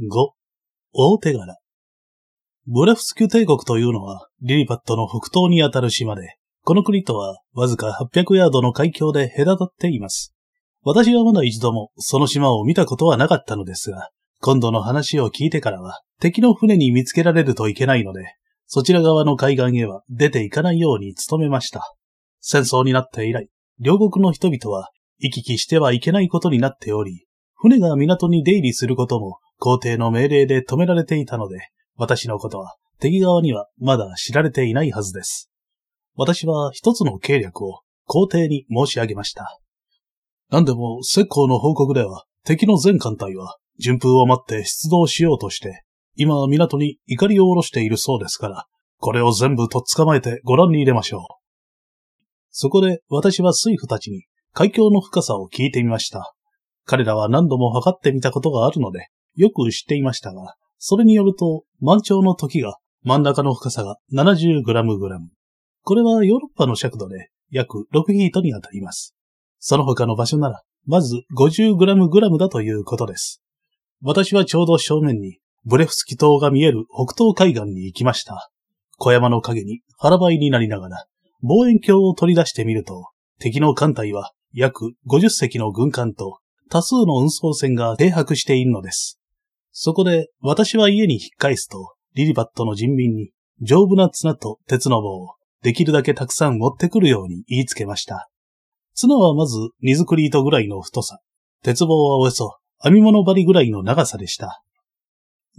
5、大手柄。ブレフスキュ帝国というのは、リリパットの北東にあたる島で、この国とはわずか800ヤードの海峡で隔たっています。私はまだ一度もその島を見たことはなかったのですが、今度の話を聞いてからは、敵の船に見つけられるといけないので、そちら側の海岸へは出ていかないように努めました。戦争になって以来、両国の人々は行き来してはいけないことになっており、船が港に出入りすることも皇帝の命令で止められていたので、私のことは敵側にはまだ知られていないはずです。私は一つの計略を皇帝に申し上げました。何でも、石膏の報告では、敵の全艦隊は、順風を待って出動しようとして、今港に怒りを下ろしているそうですから、これを全部とっ捕まえてご覧に入れましょう。そこで私は水夫たちに海峡の深さを聞いてみました。彼らは何度も測ってみたことがあるので、よく知っていましたが、それによると、満潮の時が真ん中の深さが 70g グラム。これはヨーロッパの尺度で約6フィートにあたります。その他の場所なら、まず 50g グラムだということです。私はちょうど正面に、ブレフスキ島が見える北東海岸に行きました。小山の影に腹ばいになりながら、望遠鏡を取り出してみると、敵の艦隊は約50隻の軍艦と多数の運送船が停泊しているのです。そこで私は家に引っ返すと、リリバットの人民に丈夫な綱と鉄の棒をできるだけたくさん持ってくるように言いつけました。綱はまず荷造り糸ぐらいの太さ、鉄棒はおよそ編み物針ぐらいの長さでした。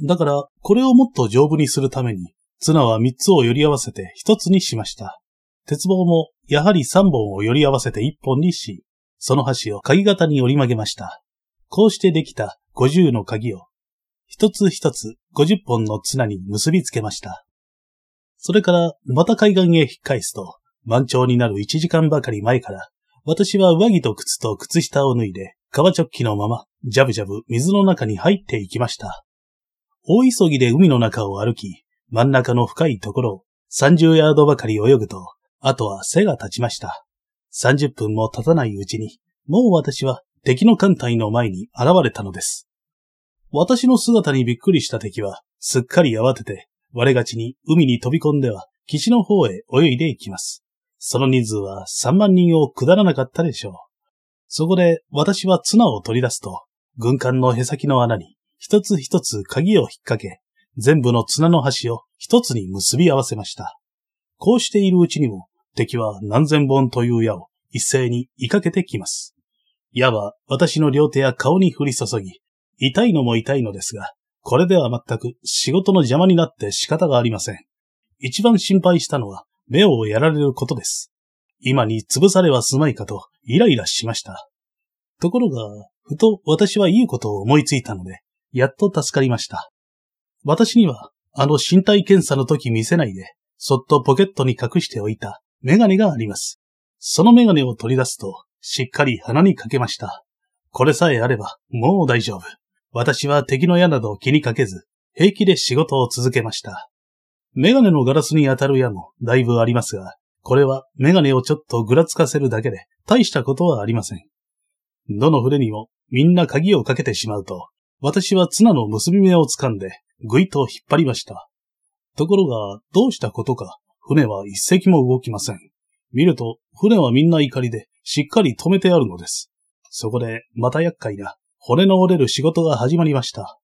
だから、これをもっと丈夫にするために、綱は三つを寄り合わせて一つにしました。鉄棒もやはり三本を寄り合わせて一本にし、その端を鍵型に折り曲げました。こうしてできた五十の鍵を、一つ一つ五十本の綱に結びつけました。それから、また海岸へ引っ返すと、満潮になる一時間ばかり前から、私は上着と靴と靴下を脱いで、革チョッキのまま、ジャブジャブ水の中に入っていきました。大急ぎで海の中を歩き、真ん中の深いところを30ヤードばかり泳ぐと、あとは背が立ちました。30分も経たないうちに、もう私は敵の艦隊の前に現れたのです。私の姿にびっくりした敵は、すっかり慌てて、我がちに海に飛び込んでは、岸の方へ泳いでいきます。その人数は3万人を下らなかったでしょう。そこで私は綱を取り出すと、軍艦のへさきの穴に一つ一つ鍵を引っ掛け、全部の綱の端を一つに結び合わせました。こうしているうちにも、敵は何千本という矢を一斉に追いかけてきます。矢は私の両手や顔に降り注ぎ、痛いのも痛いのですが、これでは全く仕事の邪魔になって仕方がありません。一番心配したのは目をやられることです。今に潰されはすまいかとイライラしました。ところが、ふと私はいいことを思いついたので、やっと助かりました。私には、あの身体検査の時見せないで、そっとポケットに隠しておいたメガネがあります。そのメガネを取り出すと、しっかり鼻にかけました。これさえあれば、もう大丈夫。私は敵の矢など気にかけず、平気で仕事を続けました。メガネのガラスに当たる矢もだいぶありますが、これはメガネをちょっとぐらつかせるだけで、大したことはありません。どの船にもみんな鍵をかけてしまうと、私は綱の結び目を掴んで、ぐいと引っ張りました。ところが、どうしたことか、船は一隻も動きません。見ると、船はみんな怒りで、しっかり止めてあるのです。そこで、また厄介な、骨の折れる仕事が始まりました。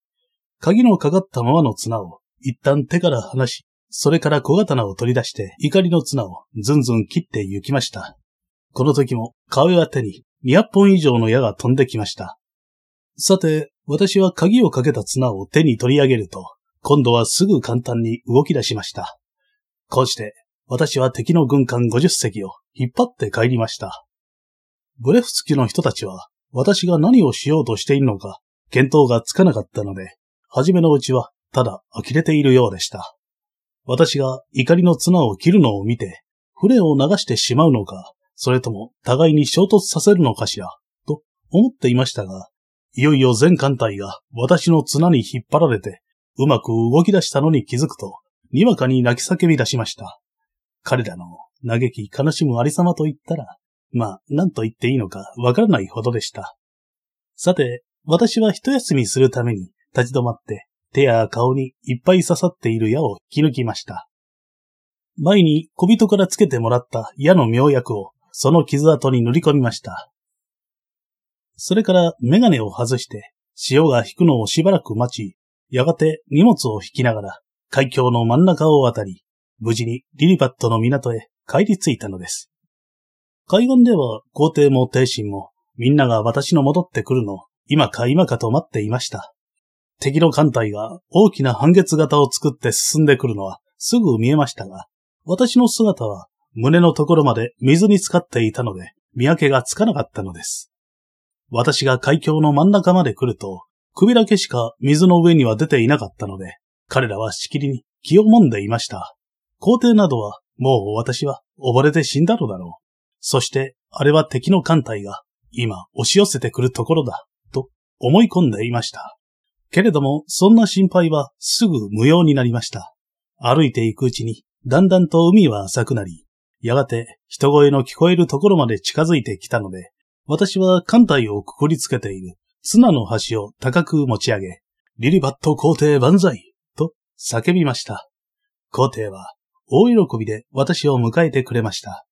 鍵のかかったままの綱を、一旦手から離し、それから小刀を取り出して、怒りの綱をずんずん切って行きました。この時も、顔や手に200本以上の矢が飛んできました。さて、私は鍵をかけた綱を手に取り上げると、今度はすぐ簡単に動き出しました。こうして、私は敵の軍艦50隻を引っ張って帰りました。ブレフスキの人たちは、私が何をしようとしているのか、見当がつかなかったので、初めのうちは、ただ呆れているようでした。私が怒りの綱を切るのを見て、船を流してしまうのか、それとも互いに衝突させるのかしら、と思っていましたが、いよいよ全艦隊が私の綱に引っ張られて、うまく動き出したのに気づくと、にわかに泣き叫び出しました。彼らの嘆き悲しむありさまと言ったら、まあ、何と言っていいのかわからないほどでした。さて、私は一休みするために立ち止まって手や顔にいっぱい刺さっている矢を引き抜きました。前に小人からつけてもらった矢の妙薬をその傷跡に塗り込みました。それからメガネを外して潮が引くのをしばらく待ち、やがて荷物を引きながら海峡の真ん中を渡り、無事にリリパットの港へ帰り着いたのです。海岸では皇帝も帝神もみんなが私の戻ってくるのを今か今かと待っていました。敵の艦隊が大きな半月型を作って進んでくるのはすぐ見えましたが、私の姿は胸のところまで水に浸かっていたので見分けがつかなかったのです。私が海峡の真ん中まで来ると、首だけしか水の上には出ていなかったので、彼らはしきりに気をもんでいました。皇帝などは、もう私は溺れて死んだのだろう。そして、あれは敵の艦隊が、今押し寄せてくるところだ、と思い込んでいました。けれども、そんな心配はすぐ無用になりました。歩いていくうちに、だんだんと海は浅くなり、やがて人声の聞こえるところまで近づいてきたので、私は艦隊をくくりつけている綱の端を高く持ち上げ、リリバット皇帝万歳と叫びました。皇帝は大喜びで私を迎えてくれました。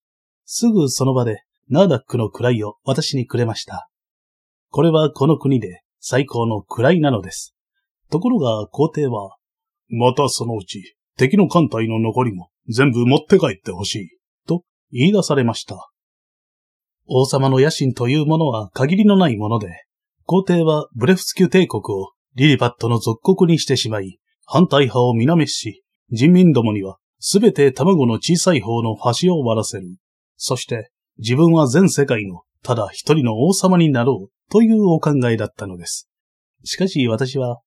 すぐその場でナーダックの位を私にくれました。これはこの国で最高の位なのです。ところが皇帝は、またそのうち敵の艦隊の残りも全部持って帰ってほしい、と言い出されました。王様の野心というものは限りのないもので、皇帝はブレフスキュ帝国をリリパットの属国にしてしまい、反対派を皆滅し、人民どもにはすべて卵の小さい方の端を割らせる。そして自分は全世界のただ一人の王様になろうというお考えだったのです。しかし私は、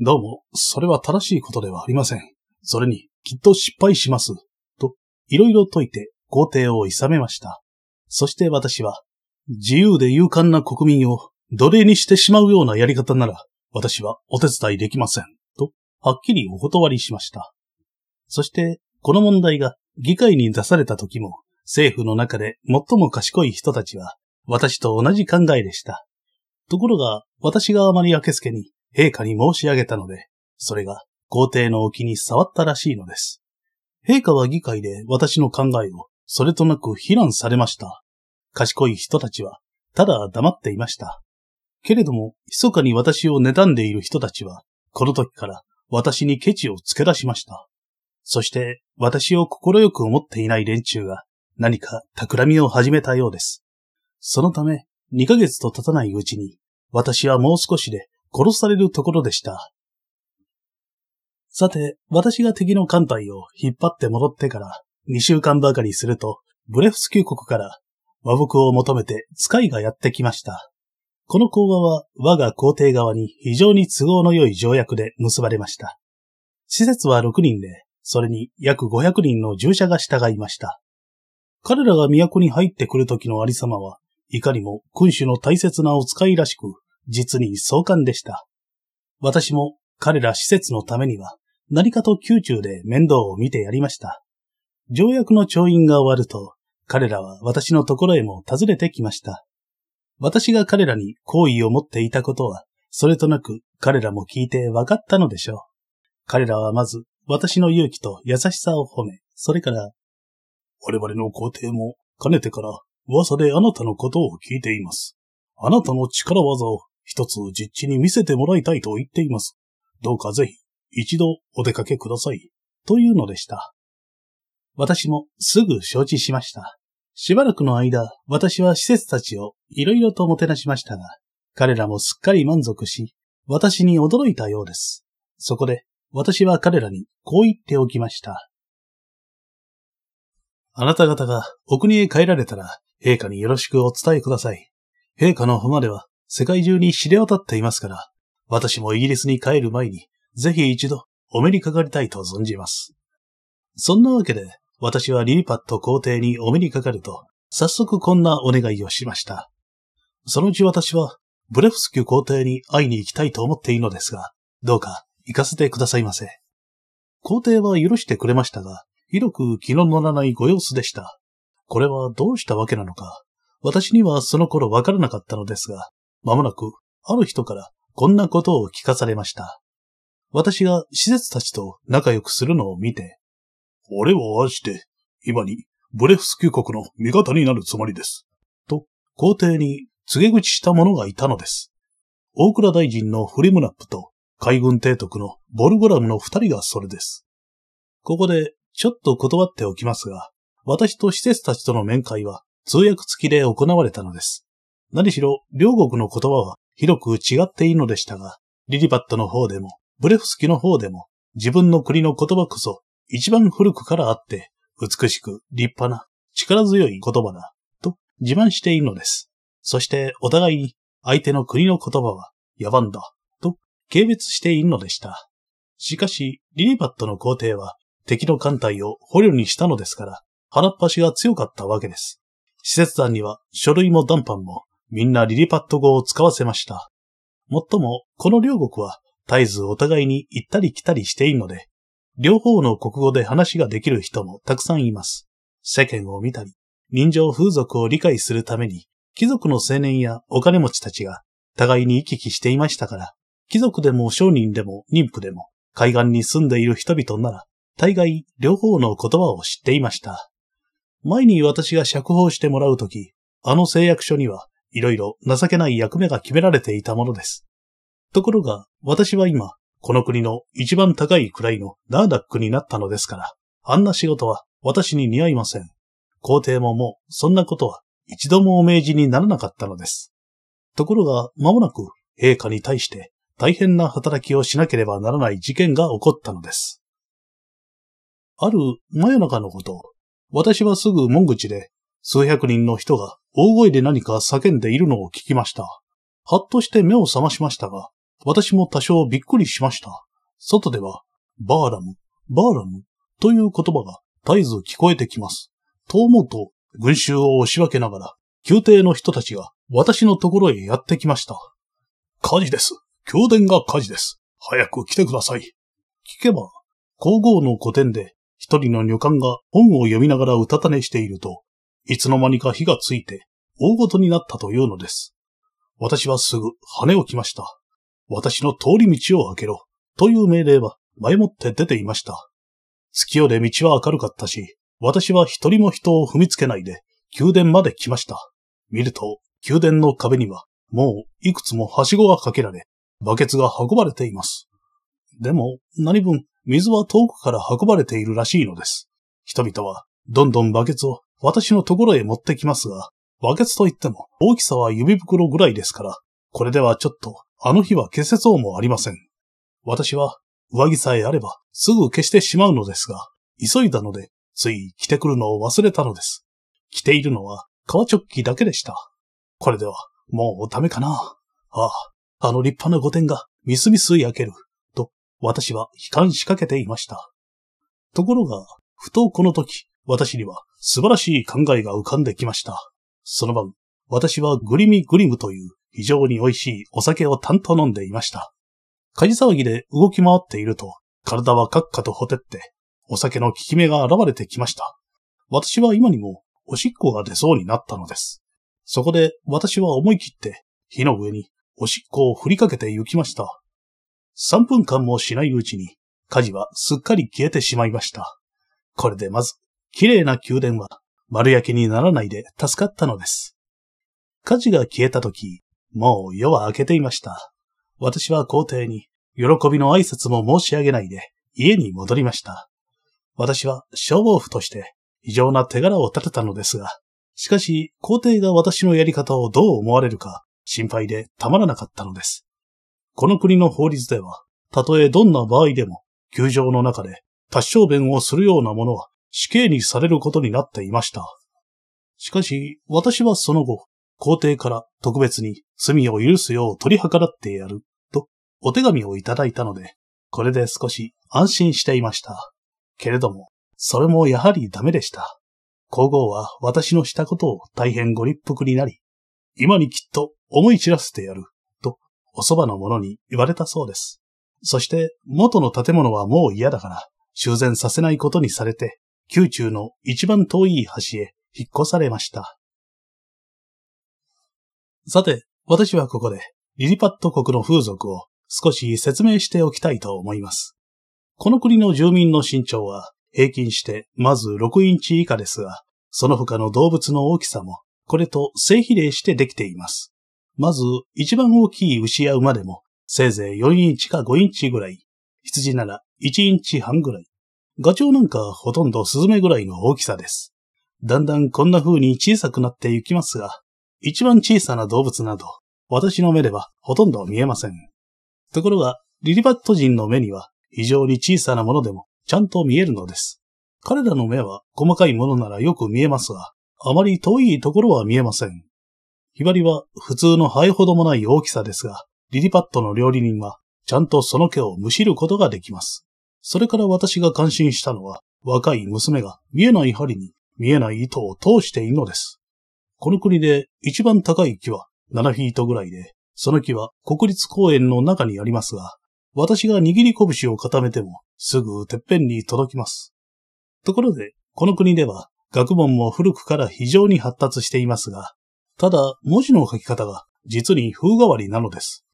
どうも、それは正しいことではありません。それに、きっと失敗します。と、いろいろ解いて皇帝を諌めました。そして私は、自由で勇敢な国民を奴隷にしてしまうようなやり方なら、私はお手伝いできません。と、はっきりお断りしました。そして、この問題が議会に出された時も、政府の中で最も賢い人たちは、私と同じ考えでした。ところが、私があまり明け付けに陛下に申し上げたので、それが皇帝の沖に触ったらしいのです。陛下は議会で私の考えをそれとなく非難されました。賢い人たちは、ただ黙っていました。けれども、密かに私を妬んでいる人たちは、この時から私にケチをつけ出しました。そして、私を快く思っていない連中が、何か企みを始めたようです。そのため、2ヶ月と経たないうちに、私はもう少しで殺されるところでした。さて、私が敵の艦隊を引っ張って戻ってから2週間ばかりすると、ブレフスキュ国から和睦を求めて使いがやってきました。この講和は我が皇帝側に非常に都合の良い条約で結ばれました。施設は6人で、それに約500人の従者が従いました。彼らが都に入ってくる時のありさまは、いかにも君主の大切なお使いらしく、実に壮観でした。私も彼ら施設のためには、何かと宮中で面倒を見てやりました。条約の調印が終わると、彼らは私のところへも訪ねてきました。私が彼らに好意を持っていたことは、それとなく彼らも聞いて分かったのでしょう。彼らはまず私の勇気と優しさを褒め、それから我々の皇帝もかねてから噂であなたのことを聞いています。あなたの力技を一つ実地に見せてもらいたいと言っています。どうかぜひ一度お出かけください。というのでした。私もすぐ承知しました。しばらくの間、私は施設たちをいろいろともてなしましたが、彼らもすっかり満足し、私に驚いたようです。そこで、私は彼らにこう言っておきました。あなた方がお国へ帰られたら、陛下によろしくお伝えください。陛下の誉れは世界中に知れ渡っていますから、私もイギリスに帰る前に、ぜひ一度お目にかかりたいと存じます。そんなわけで、私はリリパット皇帝にお目にかかると、早速こんなお願いをしました。そのうち私は、ブレフスキュ皇帝に会いに行きたいと思っているのですが、どうか行かせてくださいませ。皇帝は許してくれましたが、広く気の乗らないご様子でした。これはどうしたわけなのか、私にはその頃わからなかったのですが、まもなく、ある人からこんなことを聞かされました。私が施設たちと仲良くするのを見て、俺を愛して、今にブレフスキュ国の味方になるつもりです。と、皇帝に告げ口した者がいたのです。大倉大臣のフリムナップと海軍提督のボルゴラムの二人がそれです。ここでちょっと断っておきますが、私と施設たちとの面会は通訳付きで行われたのです。何しろ両国の言葉は広く違っていいのでしたが、リリパットの方でも、ブレフスキの方でも、自分の国の言葉こそ一番古くからあって、美しく立派な力強い言葉だ、と自慢しているのです。そしてお互いに相手の国の言葉は野蛮だ、と軽蔑しているのでした。しかし、リリパットの皇帝は敵の艦隊を捕虜にしたのですから、腹っ端が強かったわけです。施設団には書類も談判もみんなリリパット語を使わせました。もっとも、この両国は絶えずお互いに行ったり来たりしているので、両方の国語で話ができる人もたくさんいます。世間を見たり、人情風俗を理解するために、貴族の青年やお金持ちたちが互いに行き来していましたから、貴族でも商人でも妊婦でも海岸に住んでいる人々なら、大概両方の言葉を知っていました。前に私が釈放してもらうとき、あの誓約書にはいろいろ情けない役目が決められていたものです。ところが、私は今、この国の一番高い位のナーダックになったのですから、あんな仕事は私に似合いません。皇帝ももう、そんなことは一度もお命じにならなかったのです。ところが、間もなく、陛下に対して大変な働きをしなければならない事件が起こったのです。ある真夜中のこと、私はすぐ門口で数百人の人が大声で何か叫んでいるのを聞きました。はっとして目を覚ましましたが、私も多少びっくりしました。外では、バーラム、バーラムという言葉が絶えず聞こえてきます。と思うと、群衆を押し分けながら、宮廷の人たちが私のところへやってきました。火事です。宮殿が火事です。早く来てください。聞けば、皇后の古典で一人の女官が本を読みながらうたた寝していると、いつの間にか火がついて大ごとになったというのです。私はすぐ羽をきました。私の通り道を開けろ、という命令は前もって出ていました。月夜で道は明るかったし、私は一人も人を踏みつけないで、宮殿まで来ました。見ると、宮殿の壁には、もういくつもはしごがかけられ、バケツが運ばれています。でも、何分、水は遠くから運ばれているらしいのです。人々は、どんどんバケツを私のところへ持ってきますが、バケツといっても大きさは指袋ぐらいですから、これではちょっと、あの日は消せそうもありません。私は、上着さえあれば、すぐ消してしまうのですが、急いだので、つい着てくるのを忘れたのです。着ているのは、革チョッキだけでした。これでは、もうダメかな。ああ、あの立派な御殿が、みすみす焼ける。私は悲観しかけていました。ところが、ふとこの時、私には素晴らしい考えが浮かんできました。その晩、私はグリミグリムという非常に美味しいお酒を担当飲んでいました。火事騒ぎで動き回っていると、体はカッカとほてって、お酒の効き目が現れてきました。私は今にもおしっこが出そうになったのです。そこで私は思い切って火の上におしっこを振りかけて行きました。3分間もしないうちに火事はすっかり消えてしまいました。これでまず、綺麗な宮殿は丸焼けにならないで助かったのです。火事が消えた時、もう夜は明けていました。私は皇帝に喜びの挨拶も申し上げないで家に戻りました。私は消防府として異常な手柄を立てたのですが、しかし皇帝が私のやり方をどう思われるか心配でたまらなかったのです。この国の法律では、たとえどんな場合でも、球場の中で達小弁をするようなものは死刑にされることになっていました。しかし、私はその後、皇帝から特別に罪を許すよう取り計らってやる、とお手紙をいただいたので、これで少し安心していました。けれども、それもやはりダメでした。皇后は私のしたことを大変ご立腹になり、今にきっと思い散らせてやる、おそばの者に言われたそうです。そして元の建物はもう嫌だから修繕させないことにされて、宮中の一番遠い橋へ引っ越されました。さて、私はここでリリパット国の風俗を少し説明しておきたいと思います。この国の住民の身長は平均してまず6インチ以下ですが、その他の動物の大きさもこれと正比例してできています。まず一番大きい牛や馬でもせいぜい4インチか5インチぐらい、羊なら1インチ半ぐらい、ガチョウなんかほとんどスズメぐらいの大きさです。だんだんこんな風に小さくなっていきますが、一番小さな動物など、私の目ではほとんど見えません。ところが、リリバット人の目には非常に小さなものでもちゃんと見えるのです。彼らの目は細かいものならよく見えますが、あまり遠いところは見えません。ヒバリは普通のハエほどもない大きさですが、リリパットの料理人はちゃんとその毛をむしることができます。それから私が感心したのは、若い娘が見えない針に見えない糸を通しているのです。この国で一番高い木は7フィートぐらいで、その木は国立公園の中にありますが、私が握り拳を固めてもすぐてっぺんに届きます。ところで、この国では学問も古くから非常に発達していますが、ただ文字の書き方が実に風変わりなのです。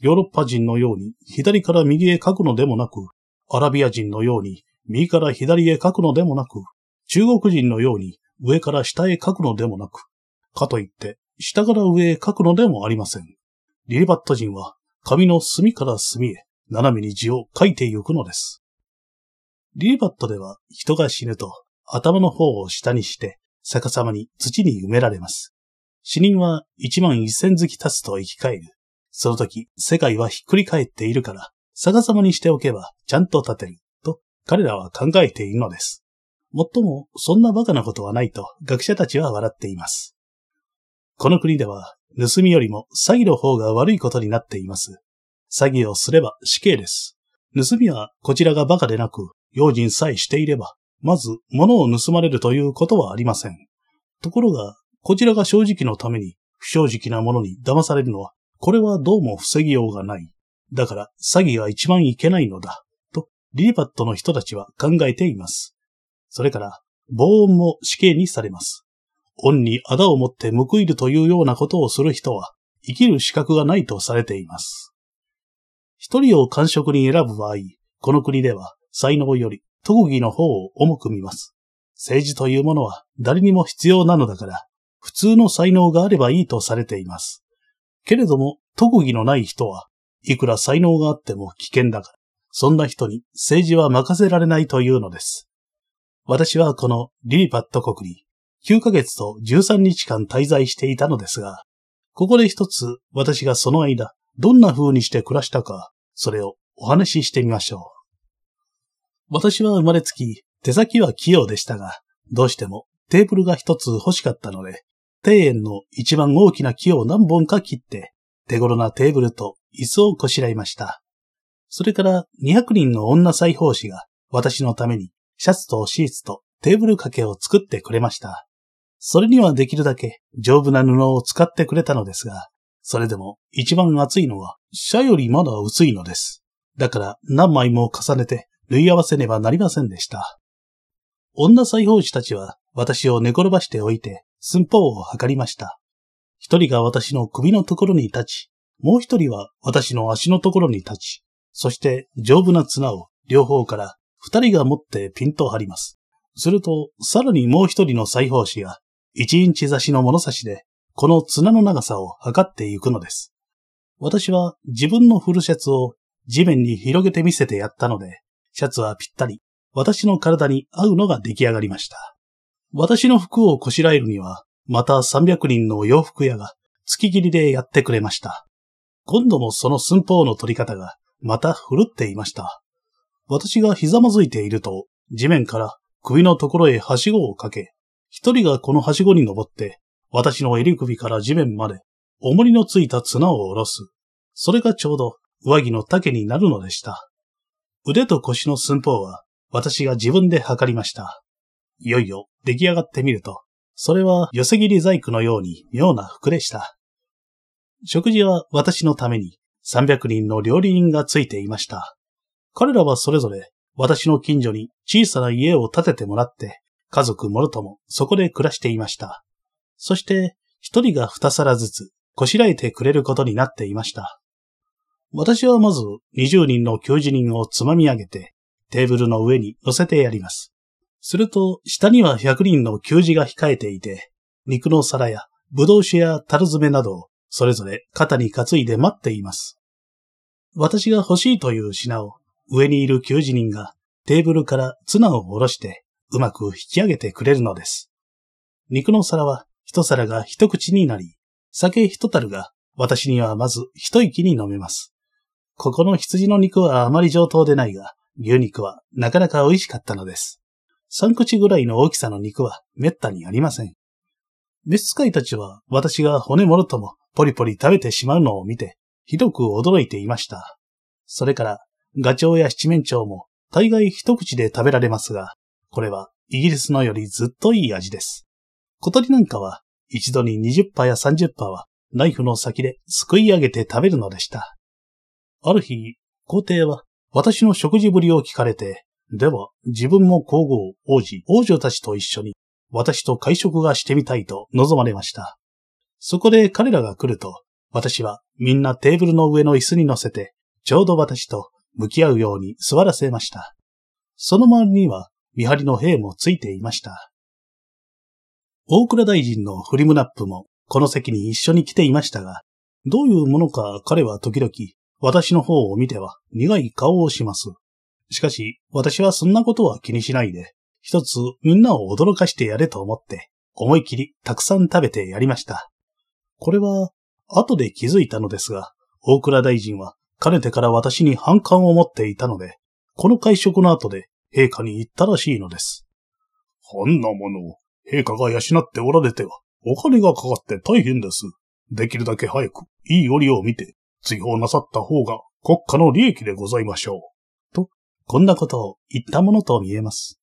ヨーロッパ人のように左から右へ書くのでもなく、アラビア人のように右から左へ書くのでもなく、中国人のように上から下へ書くのでもなく、かといって下から上へ書くのでもありません。リリバット人は紙の隅から隅へ斜めに字を書いてゆくのです。リリバットでは人が死ぬと頭の方を下にして逆さまに土に埋められます。死人は一万一千月経つと生き返る。その時世界はひっくり返っているから逆さまにしておけばちゃんと立てると彼らは考えているのです。もっともそんな馬鹿なことはないと学者たちは笑っています。この国では盗みよりも詐欺の方が悪いことになっています。詐欺をすれば死刑です。盗みはこちらが馬鹿でなく用心さえしていれば、まず物を盗まれるということはありません。ところが、こちらが正直のために不正直なものに騙されるのは、これはどうも防ぎようがない。だから詐欺が一番いけないのだ、とリリパットの人たちは考えています。それから、防音も死刑にされます。恩に仇を持って報いるというようなことをする人は、生きる資格がないとされています。一人を官職に選ぶ場合、この国では才能より特技の方を重く見ます。政治というものは誰にも必要なのだから、普通の才能があればいいとされています。けれども、特技のない人は、いくら才能があっても危険だから、そんな人に政治は任せられないというのです。私はこのリリパット国に9ヶ月と13日間滞在していたのですが、ここで一つ私がその間、どんな風にして暮らしたか、それをお話ししてみましょう。私は生まれつき、手先は器用でしたが、どうしてもテーブルが一つ欲しかったので、庭園の一番大きな木を何本か切って、手頃なテーブルと椅子をこしらいました。それから200人の女裁縫師が私のためにシャツとシーツとテーブル掛けを作ってくれました。それにはできるだけ丈夫な布を使ってくれたのですが、それでも一番厚いのは、車よりまだ薄いのです。だから何枚も重ねて縫い合わせねばなりませんでした。女裁縫師たちは私を寝転ばしておいて寸法を測りました。一人が私の首のところに立ち、もう一人は私の足のところに立ち、そして丈夫な綱を両方から二人が持ってピンと張ります。すると、さらにもう一人の裁縫師が一インチ差しの物差しで、この綱の長さを測っていくのです。私は自分のフルシャツを地面に広げて見せてやったので、シャツはぴったり私の体に合うのが出来上がりました。私の服をこしらえるには、また300人の洋服屋が月切りでやってくれました。今度もその寸法の取り方がまた振るっていました。私がひざまずいていると、地面から首のところへはしごをかけ、一人がこのはしごに登って、私の襟首から地面まで、重りのついた綱を下ろす。それがちょうど上着の丈になるのでした。腕と腰の寸法は私が自分で測りました。いよいよ出来上がってみると、それは寄せ切り細工のように妙な服でした。食事は私のために300人の料理人がついていました。彼らはそれぞれ私の近所に小さな家を建ててもらって、家族もろともそこで暮らしていました。そして、一人が二皿ずつ、こしらえてくれることになっていました。私はまず20人の教授人をつまみ上げて、テーブルの上に乗せてやります。すると、下には100人の給仕が控えていて、肉の皿や、ぶどう酒や樽詰めなどを、それぞれ肩に担いで待っています。私が欲しいという品を、上にいる給仕人が、テーブルからツナを下ろして、うまく引き上げてくれるのです。肉の皿は、一皿が一口になり、酒一樽が、私にはまず一息に飲めます。ここの羊の肉はあまり上等でないが、牛肉はなかなか美味しかったのです。三口ぐらいの大きさの肉は滅多にありません。召使いたちは私が骨もろともポリポリ食べてしまうのを見て、ひどく驚いていました。それから、ガチョウや七面鳥も大概一口で食べられますが、これはイギリスのよりずっといい味です。小鳥なんかは一度に20羽や30羽はナイフの先ですくい上げて食べるのでした。ある日、皇帝は私の食事ぶりを聞かれて、では、自分も皇后、王子、王女たちと一緒に、私と会食がしてみたいと望まれました。そこで彼らが来ると、私はみんなテーブルの上の椅子に乗せて、ちょうど私と向き合うように座らせました。その周りには、見張りの兵もついていました。大倉大臣のフリムナップも、この席に一緒に来ていましたが、どういうものか彼は時々、私の方を見ては苦い顔をします。しかし、私はそんなことは気にしないで、一つみんなを驚かしてやれと思って、思い切りたくさん食べてやりました。これは、後で気づいたのですが、大倉大臣は、かねてから私に反感を持っていたので、この会食の後で陛下に言ったらしいのです。こんなものを陛下が養っておられては、お金がかかって大変です。できるだけ早く、いい折を見て、追放なさった方が国家の利益でございましょう。こんなことを言ったものと見えます。